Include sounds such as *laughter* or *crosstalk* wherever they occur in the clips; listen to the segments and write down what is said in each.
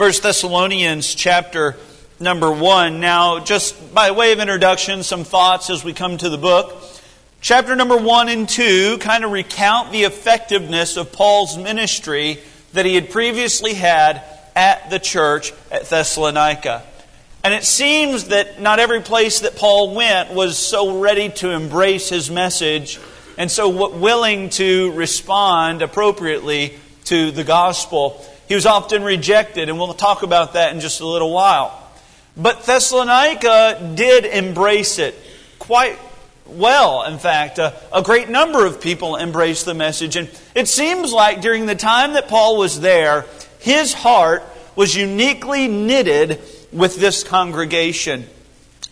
1 Thessalonians chapter number 1. Now, just by way of introduction, some thoughts as we come to the book. Chapter number 1 and 2 kind of recount the effectiveness of Paul's ministry that he had previously had at the church at Thessalonica. And it seems that not every place that Paul went was so ready to embrace his message and so willing to respond appropriately to the gospel. He was often rejected, and we'll talk about that in just a little while. But Thessalonica did embrace it quite well, in fact. A, a, great number of people embraced the message. And it seems like during the time that Paul was there, his heart was uniquely knitted with this congregation.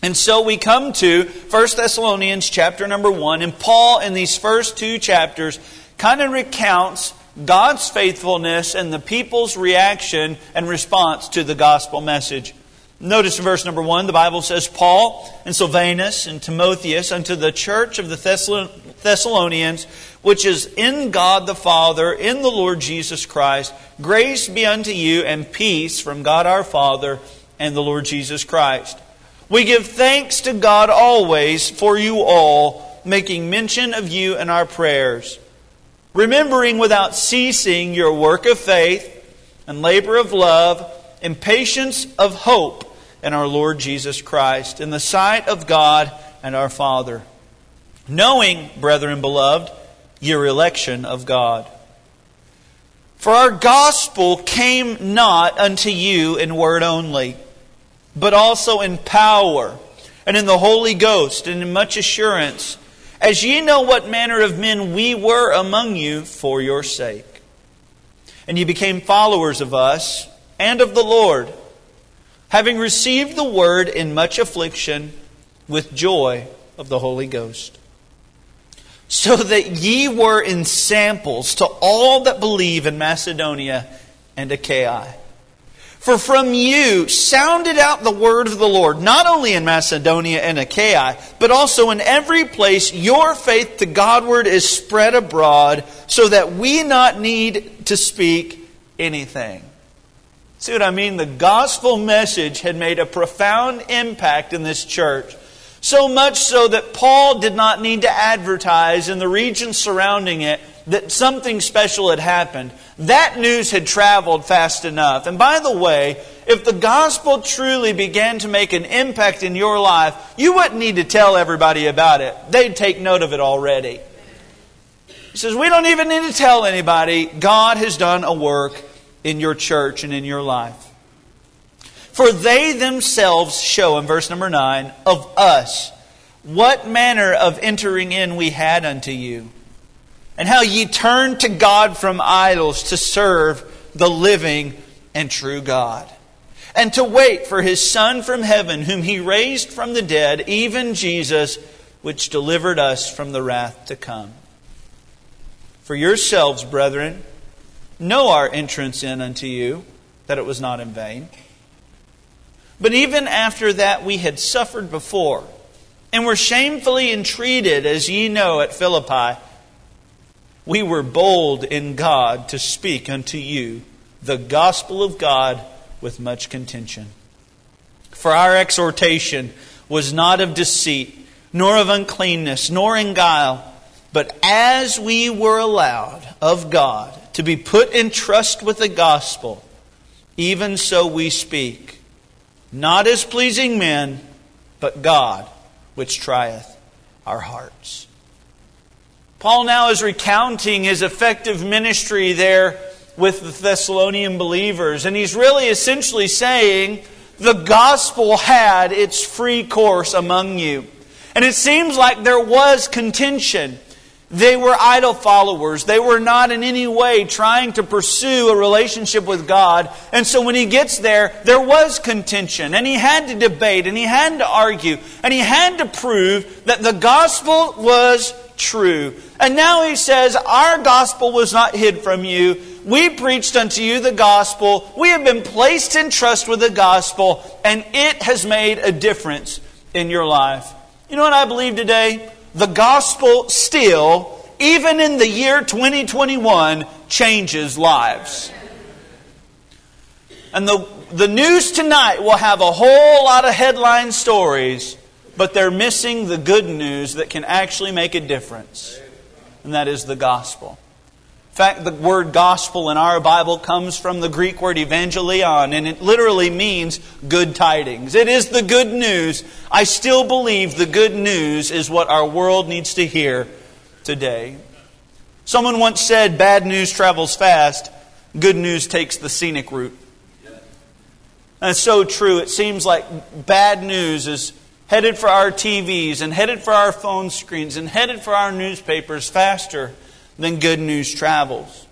And so we come to 1 Thessalonians chapter number 1, and Paul in these first two chapters kind of recounts God's faithfulness and the people's reaction and response to the gospel message. Notice in verse number 1, the Bible says, Paul and Silvanus and Timotheus unto the church of the Thessalonians, which is in God the Father, in the Lord Jesus Christ, grace be unto you and peace from God our Father and the Lord Jesus Christ. We give thanks to God always for you all, making mention of you in our prayers, remembering without ceasing your work of faith and labor of love and patience of hope in our Lord Jesus Christ, in the sight of God and our Father, knowing, brethren beloved, your election of God. For our gospel came not unto you in word only but also in power and in the Holy Ghost and in much assurance, as ye know what manner of men we were among you for your sake. And ye became followers of us and of the Lord, having received the word in much affliction with joy of the Holy Ghost. So that ye were in samples to all that believe in Macedonia and Achaia. For from you sounded out the word of the Lord, not only in Macedonia and Achaia, but also in every place your faith to Godward is spread abroad, so that we not need to speak anything. See what I mean? The gospel message had made a profound impact in this church. So much so that Paul did not need to advertise in the region surrounding it that something special had happened. That news had traveled fast enough. And by the way, if the gospel truly began to make an impact in your life, you wouldn't need to tell everybody about it. They'd take note of it already. He says, We don't even need to tell anybody. God has done a work in your church and in your life. For they themselves show, in verse number 9, of us what manner of entering in we had unto you and how ye turned to God from idols to serve the living and true God, and to wait for his Son from heaven, whom he raised from the dead, even Jesus, which delivered us from the wrath to come. For yourselves, brethren, know our entrance in unto you, that it was not in vain. But even after that we had suffered before, and were shamefully entreated, as ye know, at Philippi, we were bold in God to speak unto you the gospel of God with much contention. For our exhortation was not of deceit, nor of uncleanness, nor in guile, but as we were allowed of God to be put in trust with the gospel, even so we speak, not as pleasing men, but God, which trieth our hearts. Paul now is recounting his effective ministry there with the Thessalonian believers, and he's really essentially saying the gospel had its free course among you. And it seems like there was contention. They were idol followers. They were not in any way trying to pursue a relationship with God. And so when he gets there, there was contention. And he had to debate and he had to argue and he had to prove that the gospel was true. And now he says, Our gospel was not hid from you. We preached unto you the gospel. We have been placed in trust with the gospel, and it has made a difference in your life. You know what I believe today? The gospel still, even in the year 2021, changes lives. And the, the news tonight will have a whole lot of headline stories, but they're missing the good news that can actually make a difference, and that is the gospel. In fact, the word gospel in our Bible comes from the Greek word evangelion, and it literally means good tidings. It is the good news. I still believe the good news is what our world needs to hear today. Someone once said, Bad news travels fast, good news takes the scenic route. It's so true. It seems like bad news is headed for our TVs and headed for our phone screens and headed for our newspapers faster than good news travels.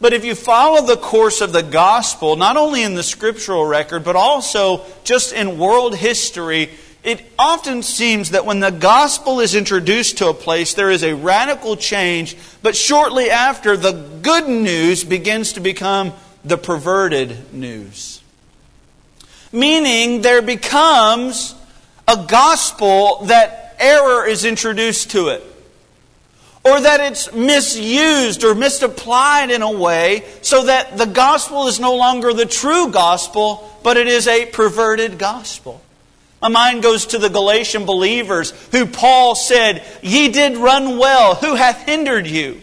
But if you follow the course of the gospel, not only in the scriptural record, but also just in world history, it often seems that when the gospel is introduced to a place, there is a radical change, but shortly after, the good news begins to become the perverted news. Meaning, there becomes a gospel that error is introduced to it. Or that it's misused or misapplied in a way so that the gospel is no longer the true gospel, but it is a perverted gospel. My mind goes to the Galatian believers who Paul said, Ye did run well. Who hath hindered you?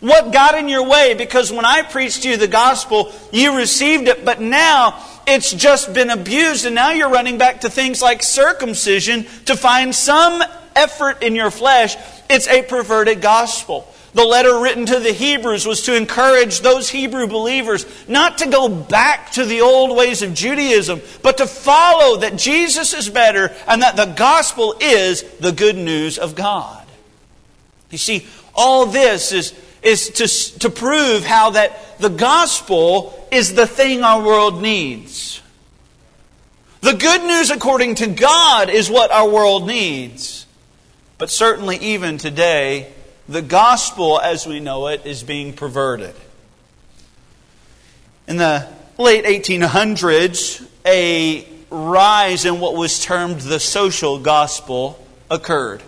What got in your way? Because when I preached to you the gospel, you received it, but now it's just been abused, and now you're running back to things like circumcision to find some effort in your flesh. It's a perverted gospel. The letter written to the Hebrews was to encourage those Hebrew believers not to go back to the old ways of Judaism, but to follow that Jesus is better and that the gospel is the good news of God. You see, all this is, is to, to prove how that the gospel is the thing our world needs. The good news according to God is what our world needs. But certainly, even today, the gospel as we know it is being perverted. In the late 1800s, a rise in what was termed the social gospel occurred.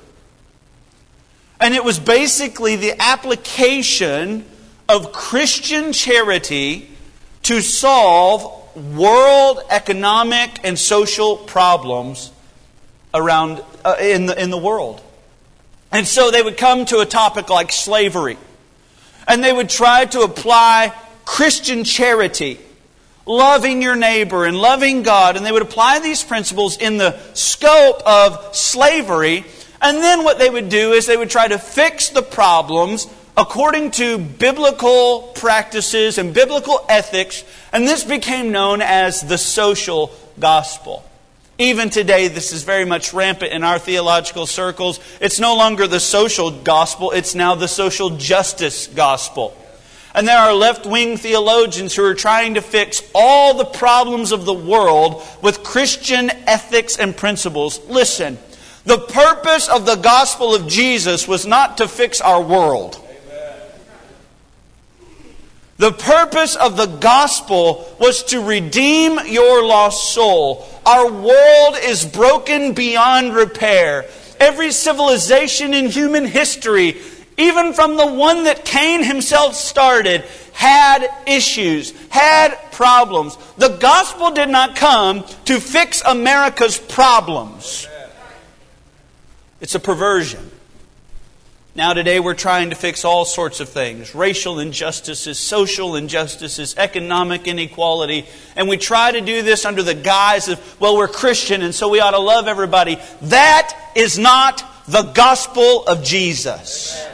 And it was basically the application of Christian charity to solve world economic and social problems around uh, in, the, in the world. And so they would come to a topic like slavery. And they would try to apply Christian charity, loving your neighbor and loving God. And they would apply these principles in the scope of slavery. And then what they would do is they would try to fix the problems according to biblical practices and biblical ethics. And this became known as the social gospel. Even today, this is very much rampant in our theological circles. It's no longer the social gospel, it's now the social justice gospel. And there are left wing theologians who are trying to fix all the problems of the world with Christian ethics and principles. Listen, the purpose of the gospel of Jesus was not to fix our world. The purpose of the gospel was to redeem your lost soul. Our world is broken beyond repair. Every civilization in human history, even from the one that Cain himself started, had issues, had problems. The gospel did not come to fix America's problems. It's a perversion. Now, today, we're trying to fix all sorts of things racial injustices, social injustices, economic inequality. And we try to do this under the guise of, well, we're Christian, and so we ought to love everybody. That is not the gospel of Jesus.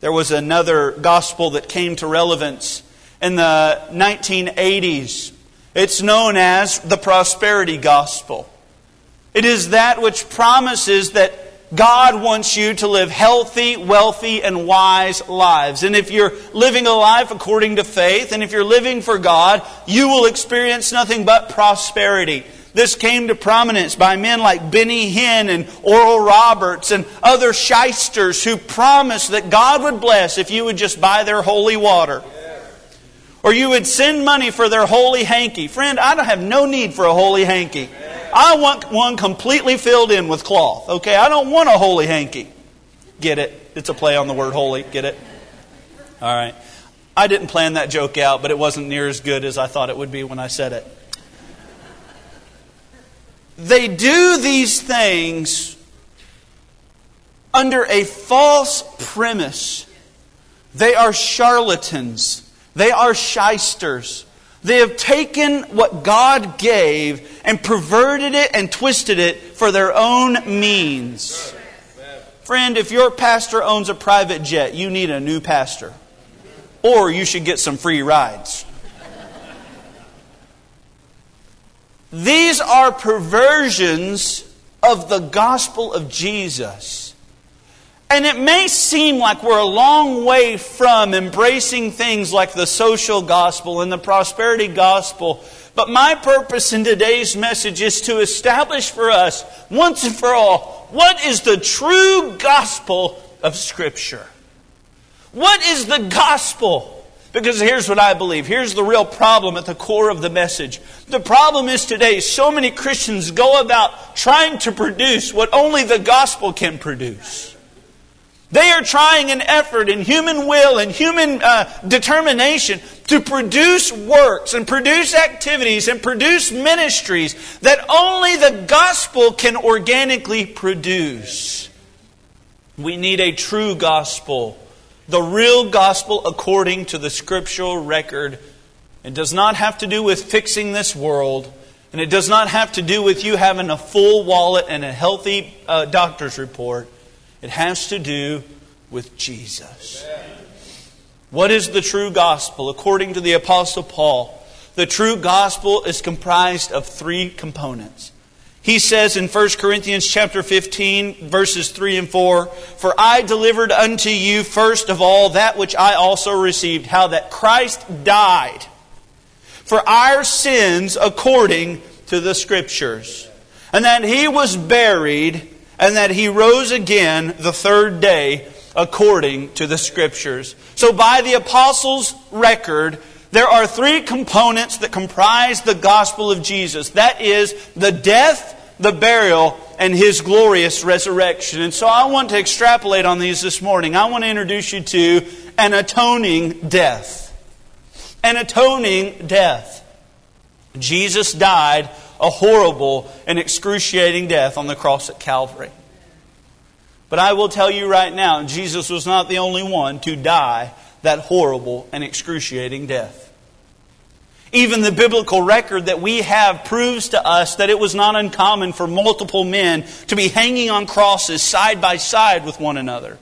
There was another gospel that came to relevance in the 1980s. It's known as the prosperity gospel. It is that which promises that God wants you to live healthy, wealthy, and wise lives. And if you're living a life according to faith, and if you're living for God, you will experience nothing but prosperity. This came to prominence by men like Benny Hinn and Oral Roberts and other shysters who promised that God would bless if you would just buy their holy water. Or you would send money for their holy hanky. Friend, I don't have no need for a holy hanky. I want one completely filled in with cloth. Okay, I don't want a holy hanky. Get it? It's a play on the word holy. Get it? All right. I didn't plan that joke out, but it wasn't near as good as I thought it would be when I said it. They do these things under a false premise. They are charlatans. They are shysters. They have taken what God gave and perverted it and twisted it for their own means. Friend, if your pastor owns a private jet, you need a new pastor. Or you should get some free rides. These are perversions of the gospel of Jesus. And it may seem like we're a long way from embracing things like the social gospel and the prosperity gospel. But my purpose in today's message is to establish for us, once and for all, what is the true gospel of Scripture? What is the gospel? Because here's what I believe. Here's the real problem at the core of the message. The problem is today, so many Christians go about trying to produce what only the gospel can produce. They are trying an effort in human will and human uh, determination to produce works and produce activities and produce ministries that only the gospel can organically produce. We need a true gospel the real gospel according to the scriptural record. It does not have to do with fixing this world, and it does not have to do with you having a full wallet and a healthy uh, doctor's report. It has to do with Jesus. What is the true gospel? According to the Apostle Paul, the true gospel is comprised of three components. He says in 1 Corinthians chapter 15 verses 3 and 4, For I delivered unto you first of all that which I also received, how that Christ died for our sins according to the Scriptures, and that He was buried, and that He rose again the third day according to the Scriptures. So by the Apostles' record, there are three components that comprise the gospel of Jesus. That is the death, the burial, and his glorious resurrection. And so I want to extrapolate on these this morning. I want to introduce you to an atoning death. An atoning death. Jesus died a horrible and excruciating death on the cross at Calvary. But I will tell you right now, Jesus was not the only one to die that horrible and excruciating death. Even the biblical record that we have proves to us that it was not uncommon for multiple men to be hanging on crosses side by side with one another.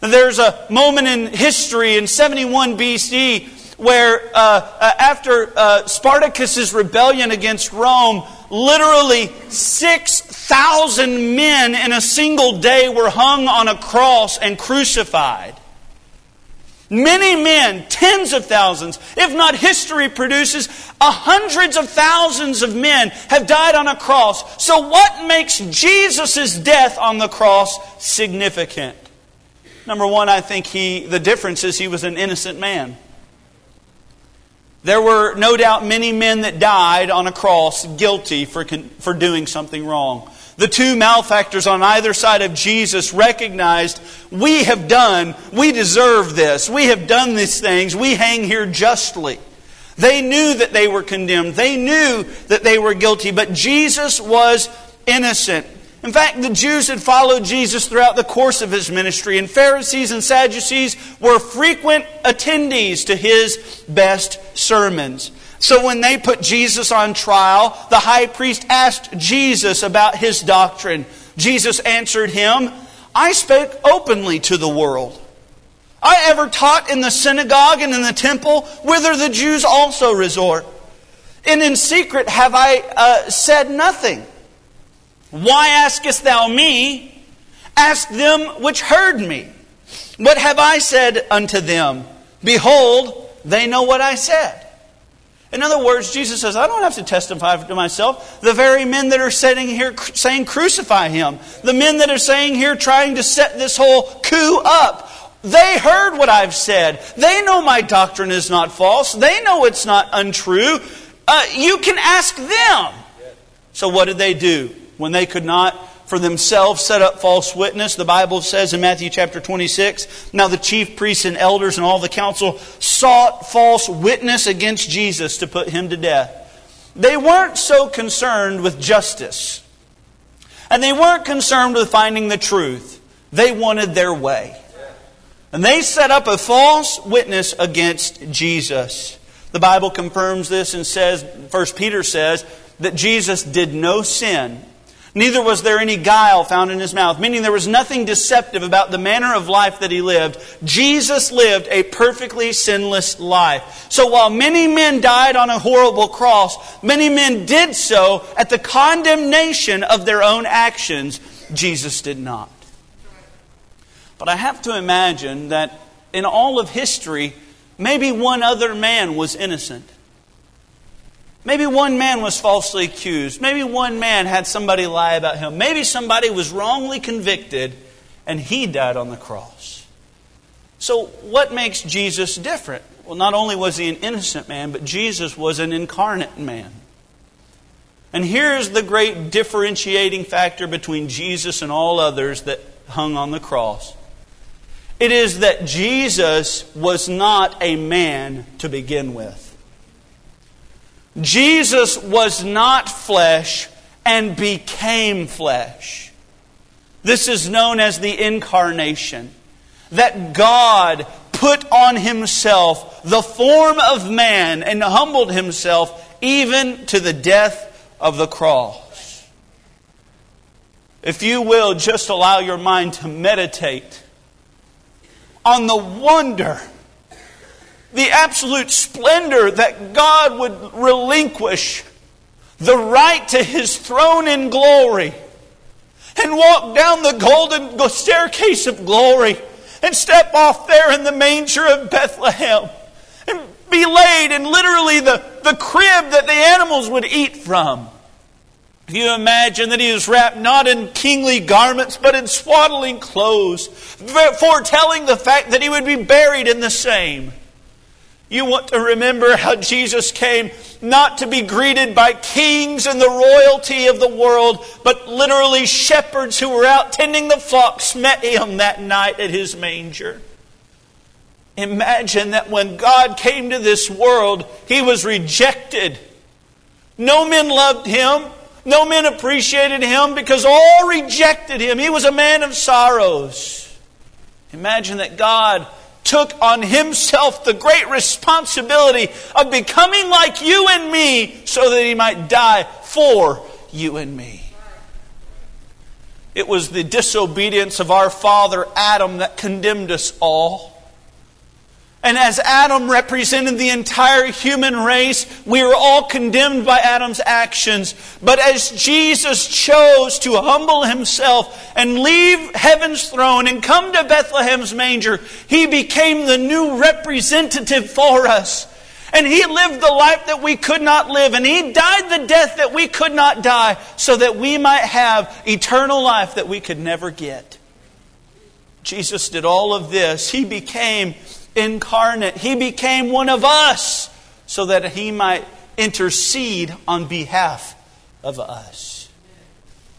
There's a moment in history in 71 BC where, uh, uh, after uh, Spartacus's rebellion against Rome, literally 6,000 men in a single day were hung on a cross and crucified. Many men, tens of thousands, if not history produces, hundreds of thousands of men have died on a cross. So, what makes Jesus' death on the cross significant? Number one, I think he, the difference is he was an innocent man. There were no doubt many men that died on a cross guilty for, for doing something wrong. The two malefactors on either side of Jesus recognized, we have done, we deserve this, we have done these things, we hang here justly. They knew that they were condemned, they knew that they were guilty, but Jesus was innocent. In fact, the Jews had followed Jesus throughout the course of his ministry, and Pharisees and Sadducees were frequent attendees to his best sermons. So when they put Jesus on trial, the high priest asked Jesus about his doctrine. Jesus answered him, I spoke openly to the world. I ever taught in the synagogue and in the temple, whither the Jews also resort. And in secret have I uh, said nothing. Why askest thou me? Ask them which heard me. What have I said unto them? Behold, they know what I said. In other words, Jesus says, I don't have to testify to myself. The very men that are sitting here saying, crucify him, the men that are saying here trying to set this whole coup up, they heard what I've said. They know my doctrine is not false. They know it's not untrue. Uh, you can ask them. So, what did they do? When they could not for themselves set up false witness. The Bible says in Matthew chapter 26 Now the chief priests and elders and all the council sought false witness against Jesus to put him to death. They weren't so concerned with justice, and they weren't concerned with finding the truth. They wanted their way. And they set up a false witness against Jesus. The Bible confirms this and says, 1 Peter says, that Jesus did no sin. Neither was there any guile found in his mouth, meaning there was nothing deceptive about the manner of life that he lived. Jesus lived a perfectly sinless life. So while many men died on a horrible cross, many men did so at the condemnation of their own actions. Jesus did not. But I have to imagine that in all of history, maybe one other man was innocent. Maybe one man was falsely accused. Maybe one man had somebody lie about him. Maybe somebody was wrongly convicted and he died on the cross. So, what makes Jesus different? Well, not only was he an innocent man, but Jesus was an incarnate man. And here's the great differentiating factor between Jesus and all others that hung on the cross it is that Jesus was not a man to begin with. Jesus was not flesh and became flesh. This is known as the incarnation. That God put on himself the form of man and humbled himself even to the death of the cross. If you will, just allow your mind to meditate on the wonder the absolute splendor that God would relinquish the right to his throne in glory and walk down the golden staircase of glory and step off there in the manger of Bethlehem and be laid in literally the, the crib that the animals would eat from. Can you imagine that he was wrapped not in kingly garments, but in swaddling clothes, foretelling the fact that he would be buried in the same? You want to remember how Jesus came not to be greeted by kings and the royalty of the world, but literally shepherds who were out tending the flocks met him that night at his manger. Imagine that when God came to this world, he was rejected. No men loved him. No men appreciated him because all rejected him. He was a man of sorrows. Imagine that God took on himself the great responsibility of becoming like you and me so that he might die for you and me. It was the disobedience of our father Adam that condemned us all. And as Adam represented the entire human race, we were all condemned by Adam's actions. But as Jesus chose to humble himself and leave heaven's throne and come to Bethlehem's manger, he became the new representative for us. And he lived the life that we could not live. And he died the death that we could not die so that we might have eternal life that we could never get. Jesus did all of this. He became incarnate. He became one of us so that he might intercede on behalf of us.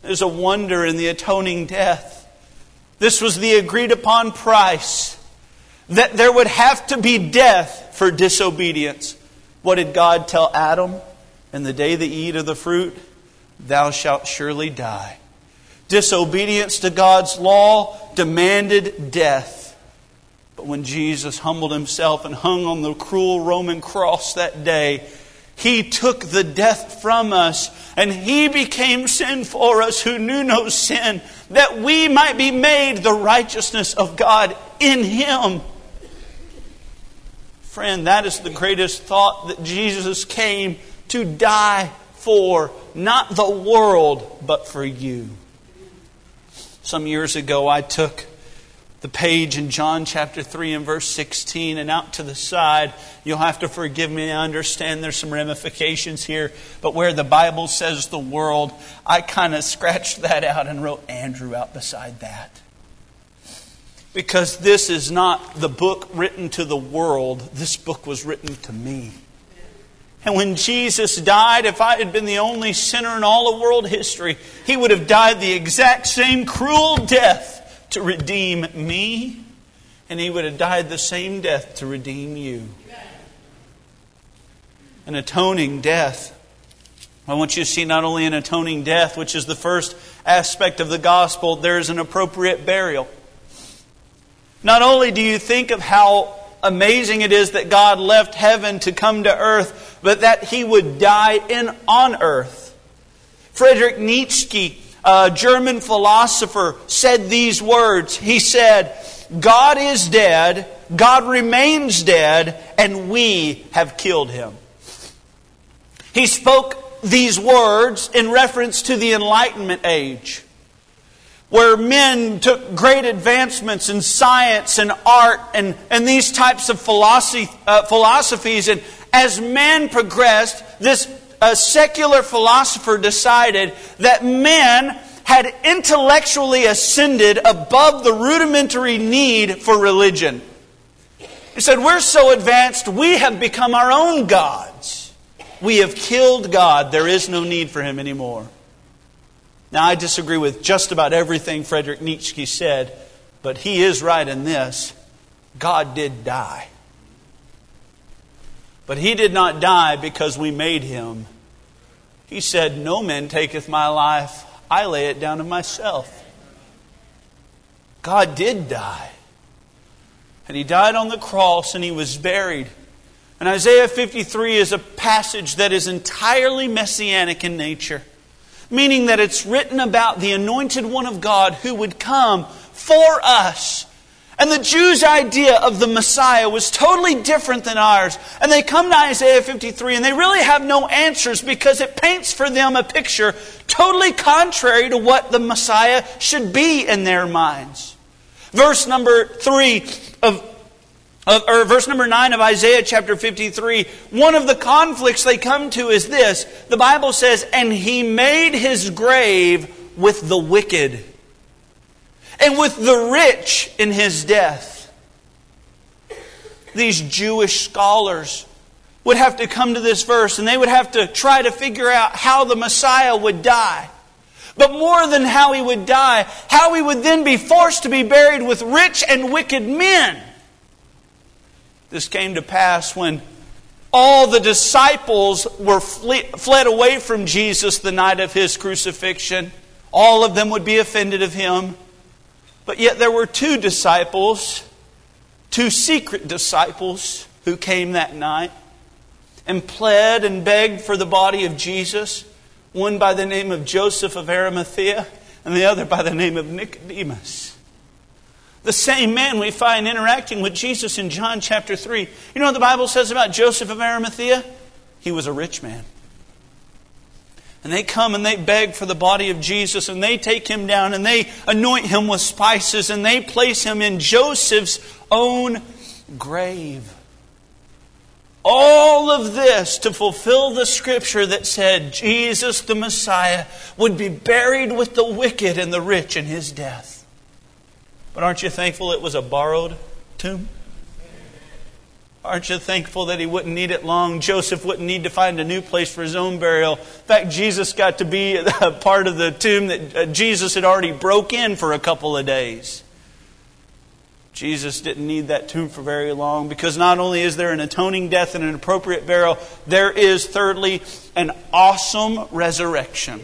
There's a wonder in the atoning death. This was the agreed upon price that there would have to be death for disobedience. What did God tell Adam? In the day that you eat of the fruit, thou shalt surely die. Disobedience to God's law demanded death. But when Jesus humbled himself and hung on the cruel Roman cross that day, he took the death from us and he became sin for us who knew no sin, that we might be made the righteousness of God in him. Friend, that is the greatest thought that Jesus came to die for, not the world, but for you. Some years ago, I took the page in John chapter 3 and verse 16 and out to the side. You'll have to forgive me. I understand there's some ramifications here. But where the Bible says the world, I kind of scratched that out and wrote Andrew out beside that. Because this is not the book written to the world, this book was written to me. And when Jesus died, if I had been the only sinner in all of world history, he would have died the exact same cruel death to redeem me, and he would have died the same death to redeem you. An atoning death. I want you to see not only an atoning death, which is the first aspect of the gospel, there is an appropriate burial. Not only do you think of how amazing it is that God left heaven to come to earth, but that he would die in, on earth. Frederick Nietzsche, a German philosopher, said these words. He said, God is dead, God remains dead, and we have killed him. He spoke these words in reference to the Enlightenment age where men took great advancements in science and art and, and these types of philosophy, uh, philosophies. And as man progressed, this uh, secular philosopher decided that men had intellectually ascended above the rudimentary need for religion. He said, We're so advanced, we have become our own gods. We have killed God. There is no need for him anymore. Now, I disagree with just about everything Frederick Nietzsche said, but he is right in this. God did die. But he did not die because we made him. He said, No man taketh my life, I lay it down of myself. God did die. And he died on the cross and he was buried. And Isaiah 53 is a passage that is entirely messianic in nature meaning that it's written about the anointed one of God who would come for us. And the Jews' idea of the Messiah was totally different than ours. And they come to Isaiah 53 and they really have no answers because it paints for them a picture totally contrary to what the Messiah should be in their minds. Verse number 3 of or verse number 9 of Isaiah chapter 53, one of the conflicts they come to is this. The Bible says, And he made his grave with the wicked and with the rich in his death. These Jewish scholars would have to come to this verse and they would have to try to figure out how the Messiah would die. But more than how he would die, how he would then be forced to be buried with rich and wicked men. This came to pass when all the disciples were fled away from Jesus the night of his crucifixion. All of them would be offended of him. But yet there were two disciples, two secret disciples, who came that night and pled and begged for the body of Jesus, one by the name of Joseph of Arimathea and the other by the name of Nicodemus. The same man we find interacting with Jesus in John chapter 3. You know what the Bible says about Joseph of Arimathea? He was a rich man. And they come and they beg for the body of Jesus and they take him down and they anoint him with spices and they place him in Joseph's own grave. All of this to fulfill the scripture that said Jesus the Messiah would be buried with the wicked and the rich in his death. But aren't you thankful it was a borrowed tomb? Aren't you thankful that he wouldn't need it long? Joseph wouldn't need to find a new place for his own burial. In fact, Jesus got to be *laughs* a part of the tomb that uh, Jesus had already broke in for a couple of days. Jesus didn't need that tomb for very long because not only is there an atoning death and an appropriate burial, there is, thirdly, an awesome resurrection.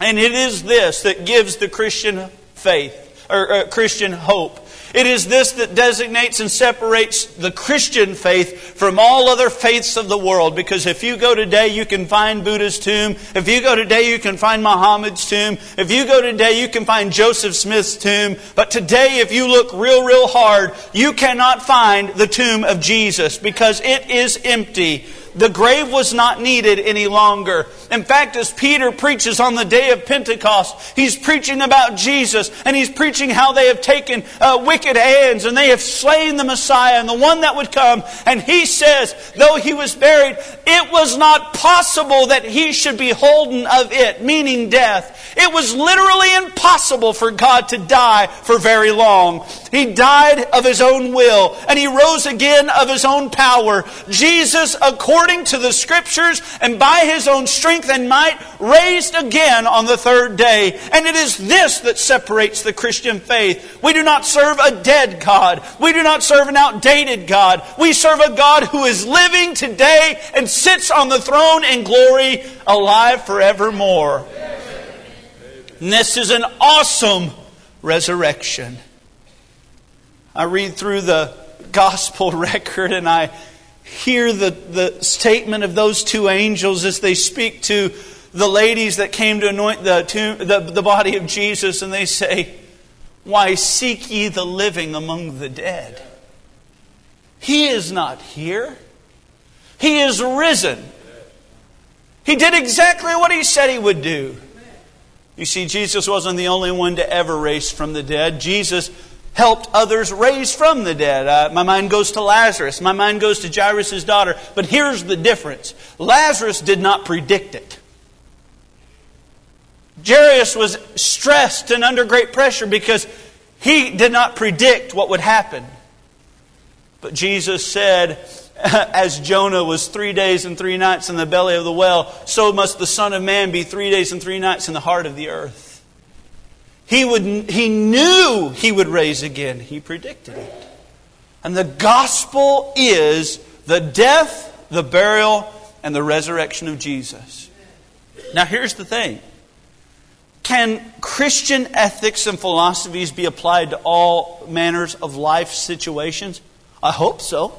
And it is this that gives the Christian faith or uh, Christian hope. It is this that designates and separates the Christian faith from all other faiths of the world. Because if you go today, you can find Buddha's tomb. If you go today, you can find Muhammad's tomb. If you go today, you can find Joseph Smith's tomb. But today, if you look real, real hard, you cannot find the tomb of Jesus because it is empty. The grave was not needed any longer. In fact, as Peter preaches on the day of Pentecost, he's preaching about Jesus and he's preaching how they have taken uh, wicked hands and they have slain the Messiah and the one that would come. And he says, though he was buried, it was not possible that he should be holden of it, meaning death. It was literally impossible for God to die for very long. He died of his own will and he rose again of his own power. Jesus, according to the scriptures and by his own strength and might, raised again on the third day. And it is this that separates the Christian faith. We do not serve a dead God. We do not serve an outdated God. We serve a God who is living today and sits on the throne in glory, alive forevermore. And this is an awesome resurrection. I read through the gospel *laughs* record and I hear the, the statement of those two angels as they speak to the ladies that came to anoint the, tomb, the, the body of Jesus, and they say, Why seek ye the living among the dead? He is not here. He is risen. He did exactly what he said he would do. You see, Jesus wasn't the only one to ever raise from the dead. Jesus helped others raise from the dead. Uh, my mind goes to Lazarus. My mind goes to Jairus' daughter. But here's the difference Lazarus did not predict it. Jairus was stressed and under great pressure because he did not predict what would happen. But Jesus said, *laughs* as Jonah was three days and three nights in the belly of the well, so must the Son of Man be three days and three nights in the heart of the earth. He, would, he knew he would raise again. He predicted it. And the gospel is the death, the burial, and the resurrection of Jesus. Now, here's the thing Can Christian ethics and philosophies be applied to all manners of life situations? I hope so.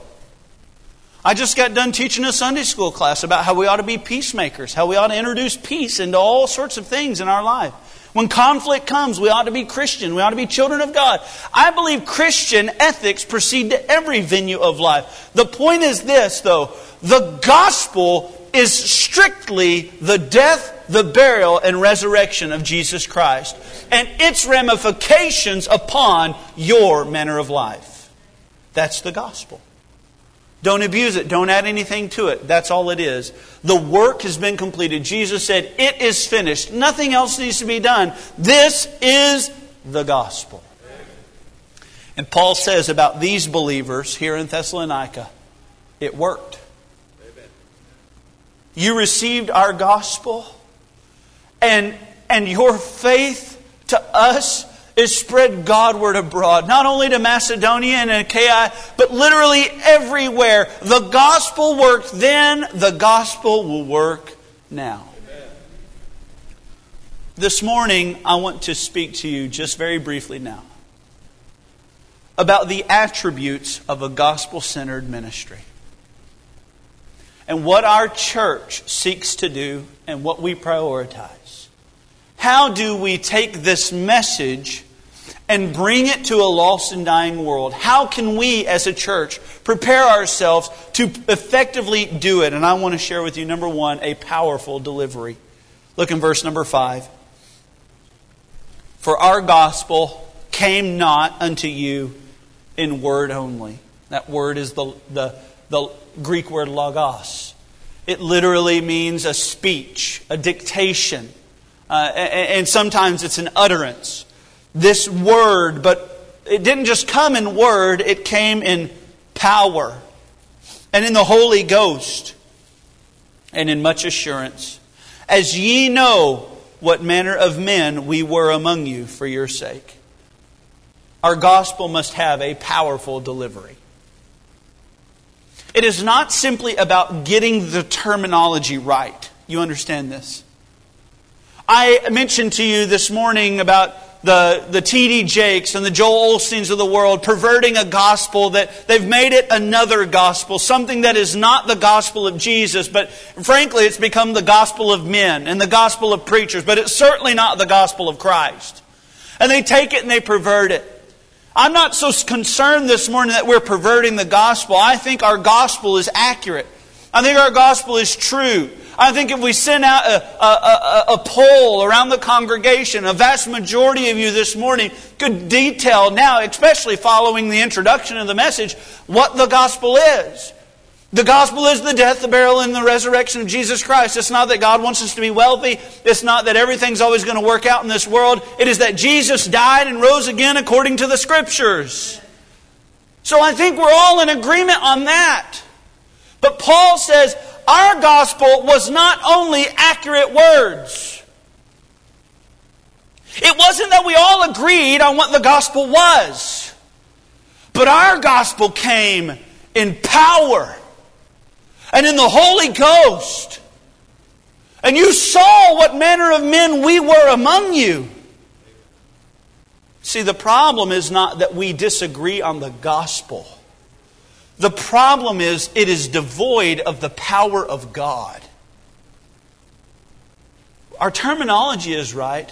I just got done teaching a Sunday school class about how we ought to be peacemakers, how we ought to introduce peace into all sorts of things in our life. When conflict comes, we ought to be Christian. We ought to be children of God. I believe Christian ethics proceed to every venue of life. The point is this, though the gospel is strictly the death, the burial, and resurrection of Jesus Christ, and its ramifications upon your manner of life. That's the gospel. Don't abuse it. Don't add anything to it. That's all it is. The work has been completed. Jesus said, It is finished. Nothing else needs to be done. This is the gospel. And Paul says about these believers here in Thessalonica, it worked. You received our gospel, and, and your faith to us is spread Godward abroad, not only to Macedonia and Achaia, but literally everywhere. The gospel worked then, the gospel will work now. Amen. This morning, I want to speak to you just very briefly now about the attributes of a gospel centered ministry and what our church seeks to do and what we prioritize. How do we take this message and bring it to a lost and dying world? How can we as a church prepare ourselves to effectively do it? And I want to share with you, number one, a powerful delivery. Look in verse number five. For our gospel came not unto you in word only. That word is the, the, the Greek word logos. It literally means a speech, a dictation uh, and sometimes it's an utterance. This word, but it didn't just come in word, it came in power and in the Holy Ghost and in much assurance. As ye know what manner of men we were among you for your sake. Our gospel must have a powerful delivery. It is not simply about getting the terminology right. You understand this? I mentioned to you this morning about the, the T.D. Jakes and the Joel Osteens of the world perverting a gospel that they've made it another gospel, something that is not the gospel of Jesus, but frankly, it's become the gospel of men and the gospel of preachers, but it's certainly not the gospel of Christ. And they take it and they pervert it. I'm not so concerned this morning that we're perverting the gospel. I think our gospel is accurate. I think our gospel is true. I think if we sent out a, a, a, a, poll around the congregation, a vast majority of you this morning could detail now, especially following the introduction of the message, what the gospel is. The gospel is the death, the burial, and the resurrection of Jesus Christ. It's not that God wants us to be wealthy. It's not that everything's always going to work out in this world. It is that Jesus died and rose again according to the Scriptures. So I think we're all in agreement on that. But Paul says our gospel was not only accurate words. It wasn't that we all agreed on what the gospel was. But our gospel came in power and in the Holy Ghost. And you saw what manner of men we were among you. See, the problem is not that we disagree on the gospel. The problem is it is devoid of the power of God. Our terminology is right,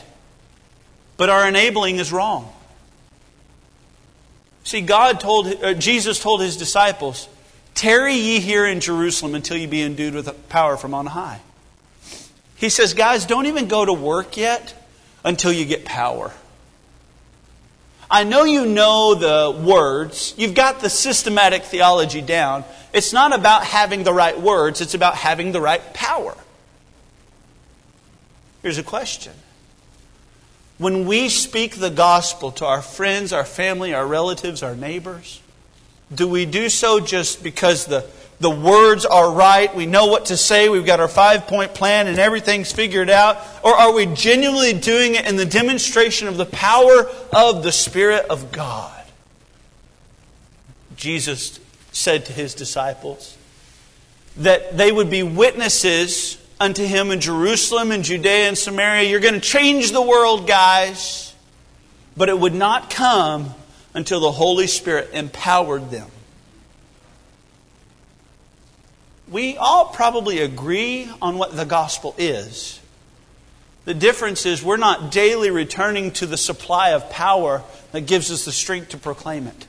but our enabling is wrong. See, God told, uh, Jesus told his disciples, Tarry ye here in Jerusalem until you be endued with power from on high. He says, guys, don't even go to work yet until you get power. I know you know the words, you've got the systematic theology down. It's not about having the right words, it's about having the right power. Here's a question When we speak the gospel to our friends, our family, our relatives, our neighbors, do we do so just because the, the words are right? We know what to say. We've got our five point plan and everything's figured out. Or are we genuinely doing it in the demonstration of the power of the Spirit of God? Jesus said to his disciples that they would be witnesses unto him in Jerusalem and Judea and Samaria. You're going to change the world, guys. But it would not come until the Holy Spirit empowered them. We all probably agree on what the gospel is. The difference is we're not daily returning to the supply of power that gives us the strength to proclaim it.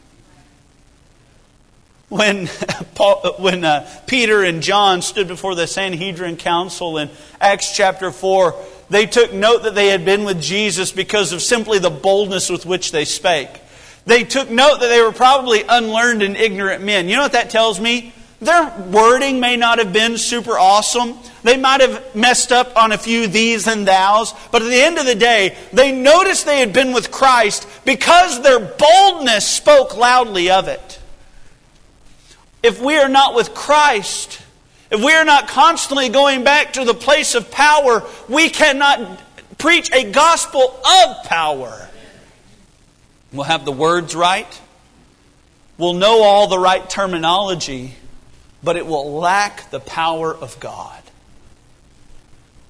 When, *laughs* Paul, when uh, Peter and John stood before the Sanhedrin Council in Acts chapter 4, they took note that they had been with Jesus because of simply the boldness with which they spake. They took note that they were probably unlearned and ignorant men. You know what that tells me? Their wording may not have been super awesome. They might have messed up on a few these and thous. But at the end of the day, they noticed they had been with Christ because their boldness spoke loudly of it. If we are not with Christ, if we are not constantly going back to the place of power, we cannot preach a gospel of power. We'll have the words right. We'll know all the right terminology, but it will lack the power of God.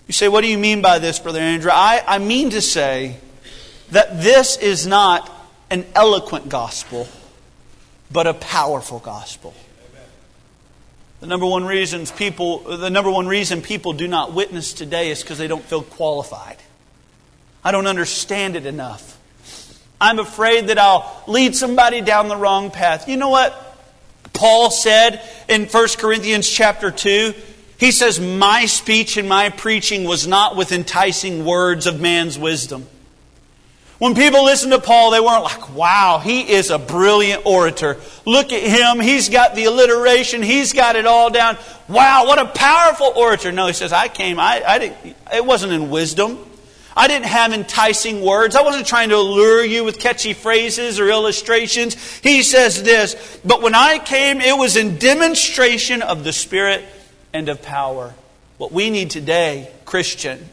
You say, what do you mean by this, Brother Andrew? I, I mean to say that this is not an eloquent gospel, but a powerful gospel. The number one reasons people the number one reason people do not witness today is because they don't feel qualified. I don't understand it enough. I'm afraid that I'll lead somebody down the wrong path. You know what Paul said in 1 Corinthians chapter 2? He says, My speech and my preaching was not with enticing words of man's wisdom. When people listened to Paul, they weren't like, wow, he is a brilliant orator. Look at him. He's got the alliteration. He's got it all down. Wow, what a powerful orator. No, he says, I came, I, I didn't, it wasn't in wisdom. I didn't have enticing words. I wasn't trying to allure you with catchy phrases or illustrations. He says this, but when I came, it was in demonstration of the Spirit and of power. What we need today, Christian,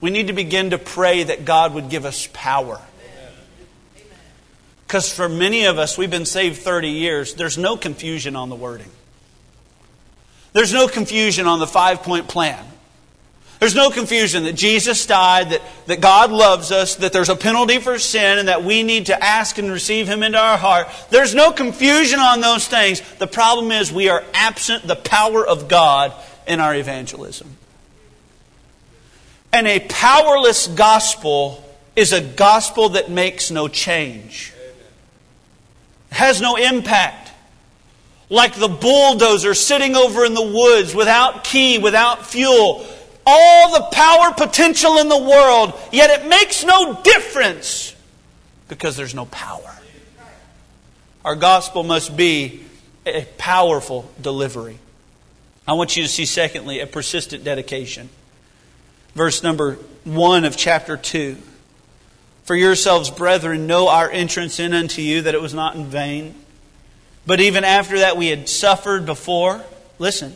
we need to begin to pray that God would give us power. Because for many of us, we've been saved 30 years, there's no confusion on the wording. There's no confusion on the five point plan. There's no confusion that Jesus died, that, that God loves us, that there's a penalty for sin, and that we need to ask and receive Him into our heart. There's no confusion on those things. The problem is we are absent the power of God in our evangelism. And a powerless gospel is a gospel that makes no change, has no impact. like the bulldozer sitting over in the woods without key, without fuel. All the power potential in the world, yet it makes no difference because there's no power. Our gospel must be a powerful delivery. I want you to see, secondly, a persistent dedication. Verse number 1 of chapter 2. For yourselves, brethren, know our entrance in unto you, that it was not in vain. But even after that, we had suffered before. Listen.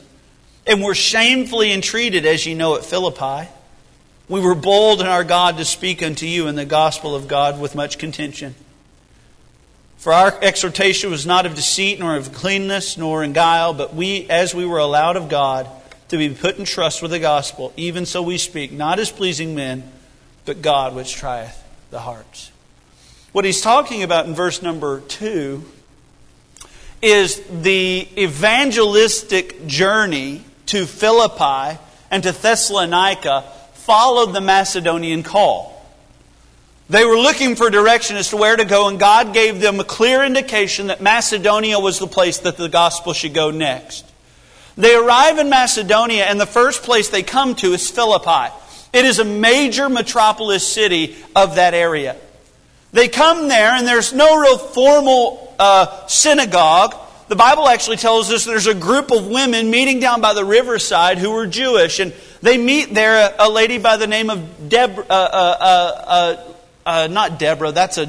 And were shamefully entreated, as ye know, at Philippi. We were bold in our God to speak unto you in the gospel of God with much contention. For our exhortation was not of deceit, nor of cleanness, nor in guile, but we, as we were allowed of God, to be put in trust with the gospel, even so we speak, not as pleasing men, but God which trieth the hearts. What he's talking about in verse number two is the evangelistic journey to Philippi and to Thessalonica followed the Macedonian call. They were looking for direction as to where to go, and God gave them a clear indication that Macedonia was the place that the gospel should go next. They arrive in Macedonia, and the first place they come to is Philippi. It is a major metropolis city of that area. They come there, and there's no real formal uh, synagogue. The Bible actually tells us there's a group of women meeting down by the riverside who were Jewish, and they meet there a, a lady by the name of Deb, uh, uh, uh, uh not Deborah. That's a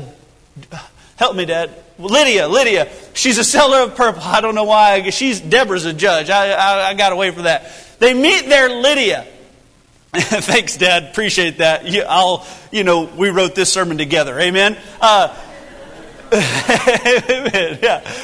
help me, Dad. Lydia, Lydia. She's a seller of purple. I don't know why. She's Deborah's a judge. I, I, I got away from that. They meet there, Lydia. *laughs* Thanks, Dad. Appreciate that. I'll, you know, we wrote this sermon together. Amen. Uh, *laughs* amen. Yeah.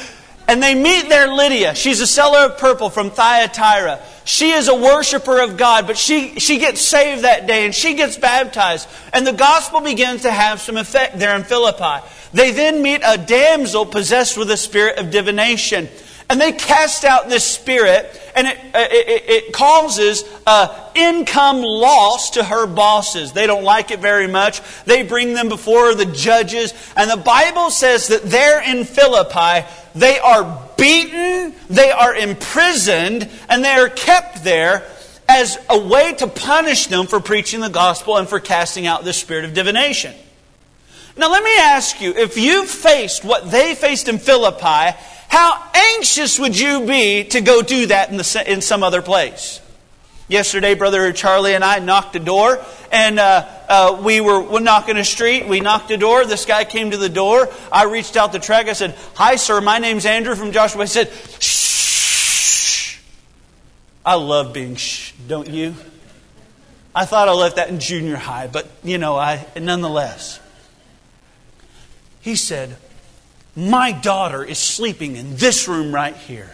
And they meet there Lydia. She's a seller of purple from Thyatira. She is a worshiper of God, but she, she gets saved that day and she gets baptized. And the gospel begins to have some effect there in Philippi. They then meet a damsel possessed with a spirit of divination. And they cast out this spirit, and it, uh, it, it causes uh, income loss to her bosses. They don't like it very much. They bring them before the judges. And the Bible says that there in Philippi, they are beaten, they are imprisoned, and they are kept there as a way to punish them for preaching the gospel and for casting out the spirit of divination. Now, let me ask you if you faced what they faced in Philippi, how anxious would you be to go do that in, the, in some other place? Yesterday, Brother Charlie and I knocked a door, and uh, uh, we were knocking a street. We knocked a door. This guy came to the door. I reached out the track. I said, Hi, sir. My name's Andrew from Joshua. I said, Shh. I love being shh, don't you? I thought I left that in junior high, but, you know, I nonetheless. He said, my daughter is sleeping in this room right here,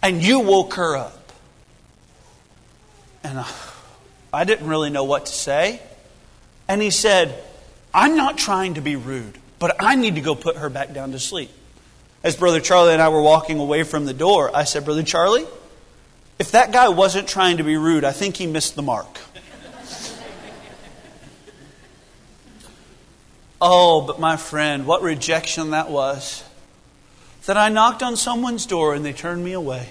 and you woke her up. And uh, I didn't really know what to say. And he said, I'm not trying to be rude, but I need to go put her back down to sleep. As Brother Charlie and I were walking away from the door, I said, Brother Charlie, if that guy wasn't trying to be rude, I think he missed the mark. Oh, but my friend, what rejection that was. That I knocked on someone's door and they turned me away.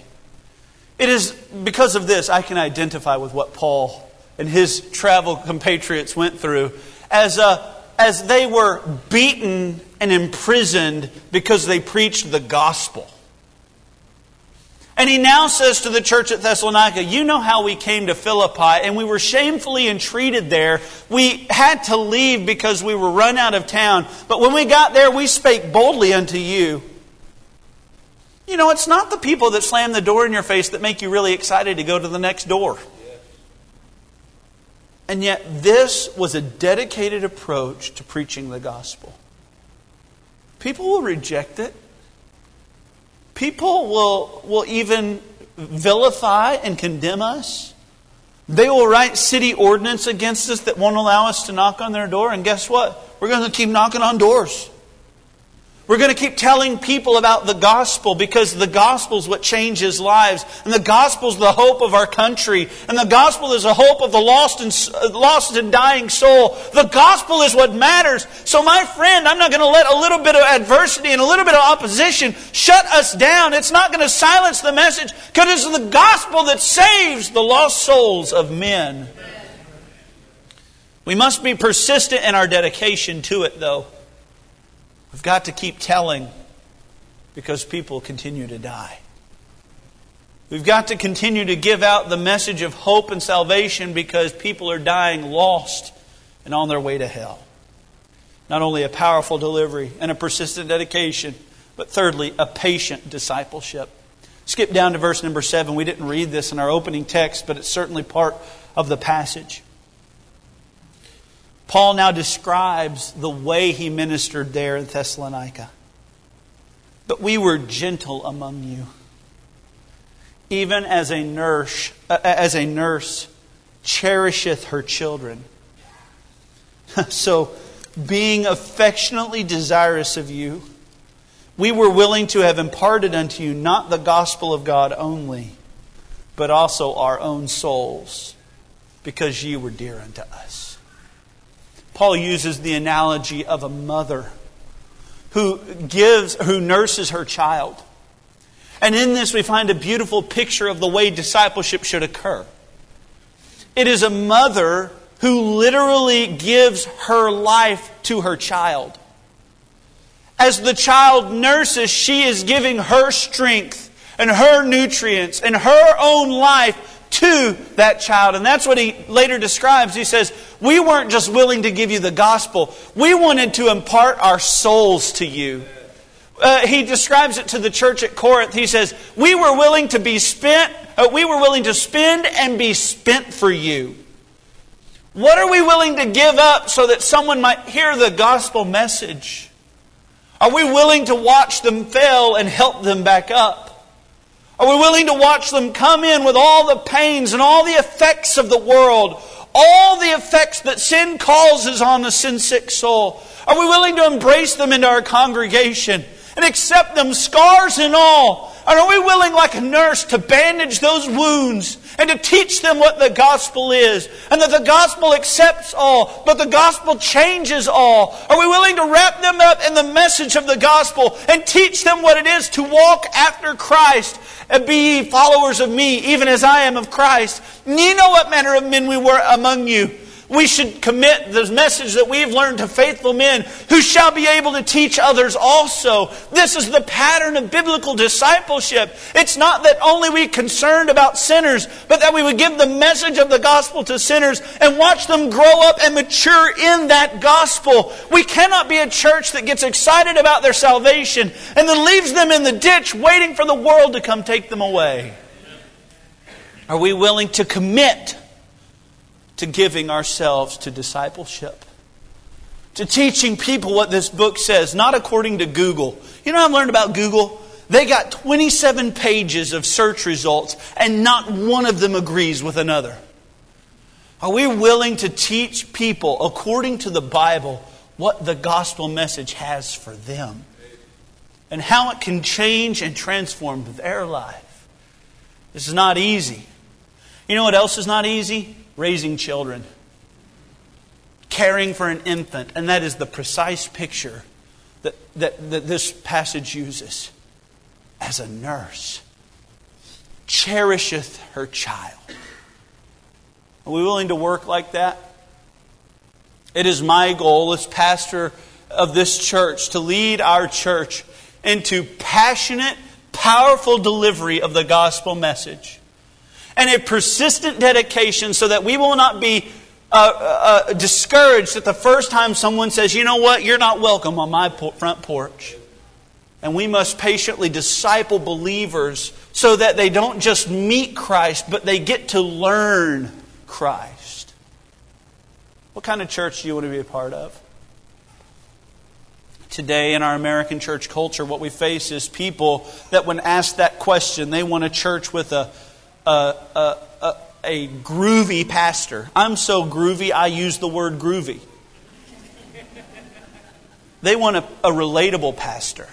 It is because of this I can identify with what Paul and his travel compatriots went through as, uh, as they were beaten and imprisoned because they preached the gospel. And he now says to the church at Thessalonica, You know how we came to Philippi, and we were shamefully entreated there. We had to leave because we were run out of town. But when we got there, we spake boldly unto you. You know, it's not the people that slam the door in your face that make you really excited to go to the next door. And yet, this was a dedicated approach to preaching the gospel. People will reject it. People will, will even vilify and condemn us. They will write city ordinance against us that won't allow us to knock on their door. And guess what? We're going to keep knocking on doors. We're going to keep telling people about the gospel because the gospel is what changes lives. And the gospel is the hope of our country. And the gospel is the hope of the lost and, uh, lost and dying soul. The gospel is what matters. So, my friend, I'm not going to let a little bit of adversity and a little bit of opposition shut us down. It's not going to silence the message because it's the gospel that saves the lost souls of men. We must be persistent in our dedication to it, though. We've got to keep telling because people continue to die. We've got to continue to give out the message of hope and salvation because people are dying lost and on their way to hell. Not only a powerful delivery and a persistent dedication, but thirdly, a patient discipleship. Skip down to verse number seven. We didn't read this in our opening text, but it's certainly part of the passage. Paul now describes the way he ministered there in Thessalonica. But we were gentle among you, even as a nurse, uh, as a nurse cherisheth her children. *laughs* so, being affectionately desirous of you, we were willing to have imparted unto you not the gospel of God only, but also our own souls, because ye were dear unto us. Paul uses the analogy of a mother who gives, who nurses her child. And in this, we find a beautiful picture of the way discipleship should occur. It is a mother who literally gives her life to her child. As the child nurses, she is giving her strength and her nutrients and her own life to that child. And that's what he later describes. He says, We weren't just willing to give you the gospel, we wanted to impart our souls to you. Uh, he describes it to the church at Corinth. He says, We were willing to be spent, uh, we were willing to spend and be spent for you. What are we willing to give up so that someone might hear the gospel message? Are we willing to watch them fail and help them back up? Are we willing to watch them come in with all the pains and all the effects of the world, all the effects that sin causes on a sin sick soul? Are we willing to embrace them into our congregation and accept them, scars and all? And are we willing, like a nurse, to bandage those wounds and to teach them what the gospel is and that the gospel accepts all, but the gospel changes all? Are we willing to wrap them up in the message of the gospel and teach them what it is to walk after Christ and be followers of me, even as I am of Christ? Ye know what manner of men we were among you we should commit the message that we've learned to faithful men who shall be able to teach others also. This is the pattern of biblical discipleship. It's not that only we concerned about sinners, but that we would give the message of the gospel to sinners and watch them grow up and mature in that gospel. We cannot be a church that gets excited about their salvation and then leaves them in the ditch waiting for the world to come take them away. Are we willing to commit to giving ourselves to discipleship, to teaching people what this book says, not according to Google. You know I've learned about Google? They got 27 pages of search results, and not one of them agrees with another. Are we willing to teach people, according to the Bible, what the gospel message has for them? And how it can change and transform their life? This is not easy. You know what else is not easy? Raising children, caring for an infant, and that is the precise picture that, that, that this passage uses. As a nurse, cherisheth her child. Are we willing to work like that? It is my goal as pastor of this church to lead our church into passionate, powerful delivery of the gospel message and a persistent dedication so that we will not be uh, uh, uh, discouraged at the first time someone says, you know what, you're not welcome on my front porch. And we must patiently disciple believers so that they don't just meet Christ, but they get to learn Christ. What kind of church do you want to be a part of? Today, in our American church culture, what we face is people that, when asked that question, they want a church with a a, a, a, a groovy pastor. I'm so groovy, I use the word groovy. They want a, a relatable pastor.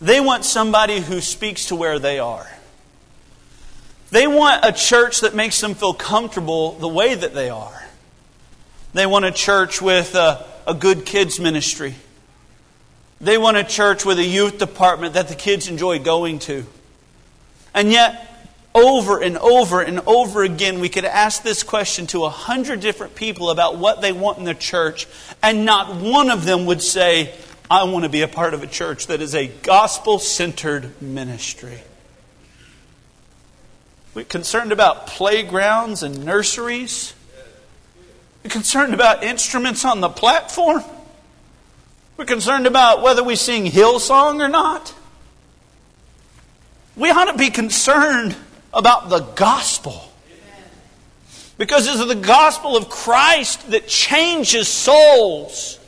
They want somebody who speaks to where they are. They want a church that makes them feel comfortable the way that they are. They want a church with a, a good kids' ministry. They want a church with a youth department that the kids enjoy going to. And yet, over and over and over again, we could ask this question to a hundred different people about what they want in the church, and not one of them would say, I want to be a part of a church that is a gospel centered ministry. We're concerned about playgrounds and nurseries. We're concerned about instruments on the platform. We're concerned about whether we sing Hillsong or not. We ought to be concerned about the gospel. Because it's the gospel of Christ that changes souls.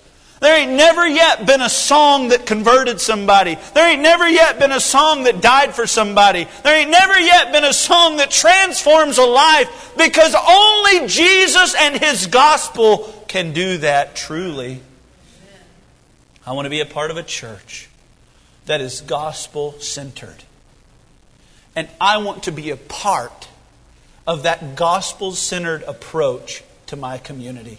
There ain't never yet been a song that converted somebody. There ain't never yet been a song that died for somebody. There ain't never yet been a song that transforms a life because only Jesus and His gospel can do that truly. I want to be a part of a church that is gospel centered. And I want to be a part of that gospel centered approach to my community.